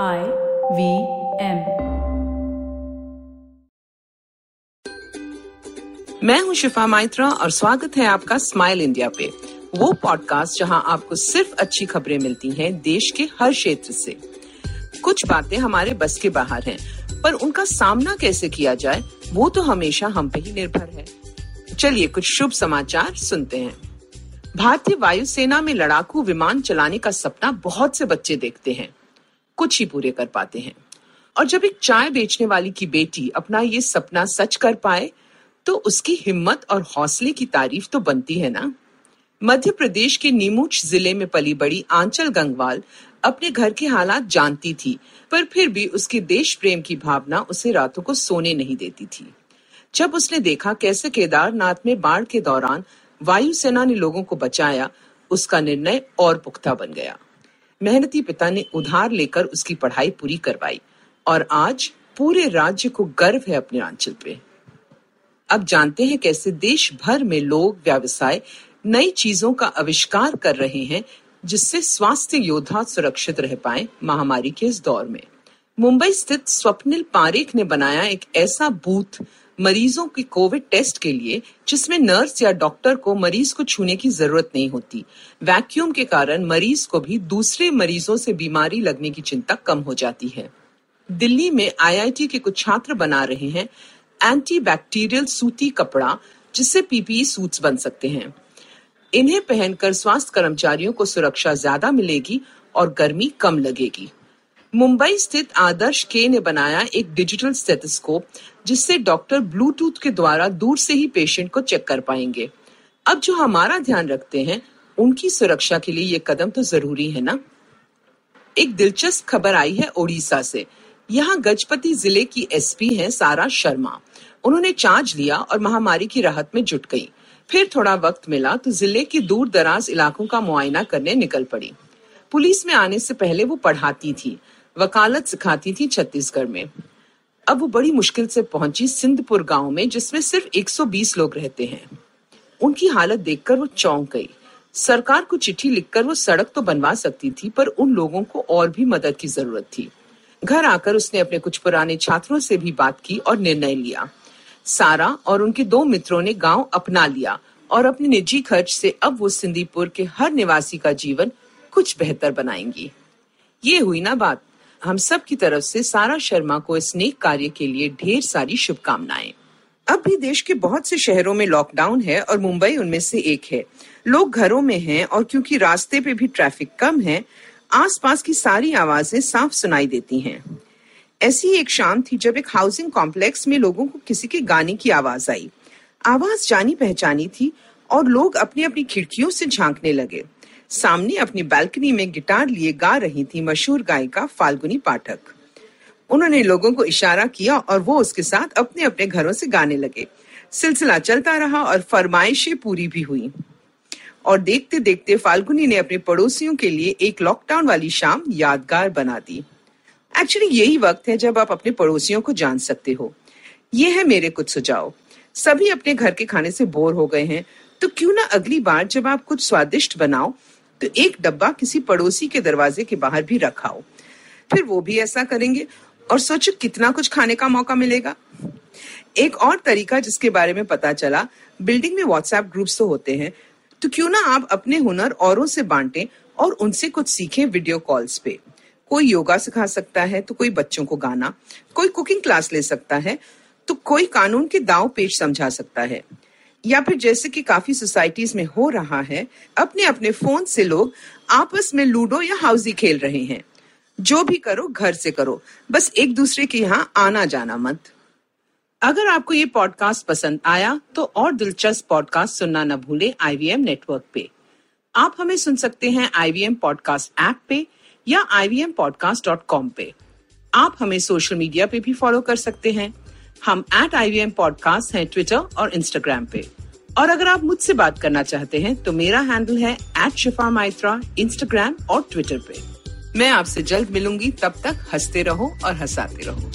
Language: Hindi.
I वी एम मैं हूँ शिफा माइत्रा और स्वागत है आपका स्माइल इंडिया पे। वो पॉडकास्ट जहाँ आपको सिर्फ़ अच्छी खबरें मिलती हैं देश के हर क्षेत्र से। कुछ बातें हमारे बस के बाहर हैं, पर उनका सामना कैसे किया जाए, वो तो हमेशा हम पे ही निर्भर है। चलिए कुछ शुभ समाचार सुनते हैं। भारतीय वायुसेना में लड़ाकू विमान चलाने का सपना बहुत से बच्चे देखते हैं। कुछ ही पूरे कर पाते हैं। और जब एक चाय बेचने वाली की बेटी अपना ये सपना सच कर पाए तो उसकी हिम्मत और हौसले की तारीफ़ तो बनती है ना। मध्य प्रदेश के नीमूच ज़िले में पली बड़ी आंचल गंगवाल अपने घर के हालात जानती थी, पर फिर भी उसके देश प्रेम की भावना उसे रातों को सोने नहीं देती थी। जब उसने देखा कैसे केदारनाथ में बाढ़ के दौरान वायुसेना ने लोगों को बचाया, उसका निर्णय और पुख्ता बन गया। मेहनती पिता ने उधार लेकर उसकी पढ़ाई पूरी करवाई और आज पूरे राज्य को गर्व है अपने आंचल पे। अब जानते हैं कैसे देश भर में लोग व्यवसाय, नई चीज़ों का आविष्कार कर रहे हैं, जिससे स्वास्थ्य योद्धा सुरक्षित रह पाए महामारी के इस दौर में। मुंबई स्थित स्वप्निल पारेख ने बनाया एक ऐसा बूथ मरीजों के कोविड टेस्ट के लिए, जिसमें नर्स या डॉक्टर को मरीज़ को छूने की ज़रूरत नहीं होती। वैक्यूम के कारण मरीज़ को भी दूसरे मरीजों से बीमारी लगने की चिंता कम हो जाती है। दिल्ली में आईआईटी के कुछ छात्र बना रहे हैं एंटी बैक्टीरियल सूती कपड़ा, जिससे पीपीई सूट्स बन सकते हैं। इन्हें पहनकर स्वास्थ्य कर्मचारियों को सुरक्षा ज़्यादा मिलेगी और गर्मी कम लगेगी। मुंबई स्थित आदर्श के ने बनाया एक डिजिटल स्टेथोस्कोप, जिससे डॉक्टर ब्लूटूथ के द्वारा दूर से ही पेशेंट को चेक कर पाएँगे। अब जो हमारा ध्यान रखते हैं, उनकी सुरक्षा के लिए ये कदम तो ज़रूरी है ना? एक दिलचस्प खबर आई है ओडिशा से। यहाँ गजपति ज़िले की एसपी हैं सारा शर्मा। उन्होंने चार्ज लिया और महामारी की राहत में जुट गई। फिर थोड़ा वक्त मिला तो ज़िले के दूर दराज इलाकों का मुआयना करने निकल पड़ी। पुलिस में आने से पहले वो पढ़ाती थी। वकालत सिखाती थी छत्तीसगढ़ में। अब वो बड़ी मुश्किल से पहुँची सिंधपुर गाँव में, जिसमें सिर्फ़ 120 लोग रहते हैं। उनकी हालत देखकर वो चौंक गई। सरकार को चिट्ठी लिखकर वो सड़क तो बनवा सकती थी, पर उन लोगों को और भी मदद की ज़रूरत थी। घर आकर उसने अपने कुछ पुराने छात्रों से भी बात की और निर्णय लिया। सारा और उनके दो मित्रों ने गाँव अपना लिया और अपने निजी खर्च से अब वो सिंदीपुर के हर निवासी का जीवन कुछ बेहतर बनाएँगी। ये हुई ना बात। हम सब की तरफ़ से सारा शर्मा को इस नेक कार्य के लिए ढेर सारी शुभकामनाएँ। अब भी देश के बहुत से शहरों में लॉकडाउन है और मुंबई उनमें से एक है। लोग घरों में हैं और क्योंकि रास्ते पे भी ट्रैफ़िक कम है, आसपास की सारी आवाज़ें साफ़ सुनाई देती हैं। ऐसी एक शाम थी जब एक हाउसिंग कॉम्प्लेक्स में लोगों को किसी के गाने की आवाज़ आई। आवाज़ जानी पहचानी थी और लोग अपनी अपनी खिड़कियों से झांकने लगे। सामने अपनी बालकनी में गिटार लिए गा रही थी मशहूर गायिका फाल्गुनी पाठक। उन्होंने लोगों को इशारा किया और वो उसके साथ अपने अपने घरों से गाने लगे। सिलसिला चलता रहा और फरमाइशें पूरी भी हुई। और देखते देखते फाल्गुनी ने अपने पड़ोसियों के लिए एक लॉकडाउन वाली शाम यादगार बना दी। एक्चुअली यही वक्त है जब आप अपने पड़ोसियों को जान सकते हो। ये है मेरे कुछ सुझाव। सभी अपने घर के खाने से बोर हो गए हैं तो क्यों ना अगली बार जब आप कुछ स्वादिष्ट बनाओ तो एक डब्बा किसी पड़ोसी के दरवाजे के बाहर भी रखाओ फिर वो भी ऐसा करेंगे, और सोचो कितना कुछ खाने का मौका मिलेगा? एक और तरीका जिसके बारे में पता चला, बिल्डिंग में व्हाट्सएप ग्रुप्स तो होते हैं तो क्यों ना आप अपने हुनर औरों से बांटें और उनसे कुछ सीखें वीडियो कॉल्स पे। कोई योगा सिखा सकता है तो कोई बच्चों को गाना, कोई कुकिंग क्लास ले सकता है तो कोई कानून के दाव पेश समझा सकता है। या फिर जैसे कि काफ़ी सोसाइटीज में हो रहा है अपने अपने फ़ोन से लोग आपस में लूडो या हाउसी खेल रहे हैं। जो भी करो, घर से करो। बस एक दूसरे के यहाँ आना जाना मत। अगर आपको ये पॉडकास्ट पसंद आया तो और दिलचस्प पॉडकास्ट सुनना न भूले आईवीएम नेटवर्क पे। आप हमें सुन सकते हैं आईवीएम पॉडकास्ट ऐप पे या ivmpodcast.com पे। आप हमें सोशल मीडिया पे भी फॉलो कर सकते हैं। हम एट आई वी पॉडकास्ट हैं ट्विटर और इंस्टाग्राम पे। और अगर आप मुझसे बात करना चाहते हैं तो मेरा हैंडल है एट शिफा माइत्रा इंस्टाग्राम और ट्विटर पे। मैं आपसे जल्द मिलूँगी, तब तक हँसते रहो और हंसाते रहो।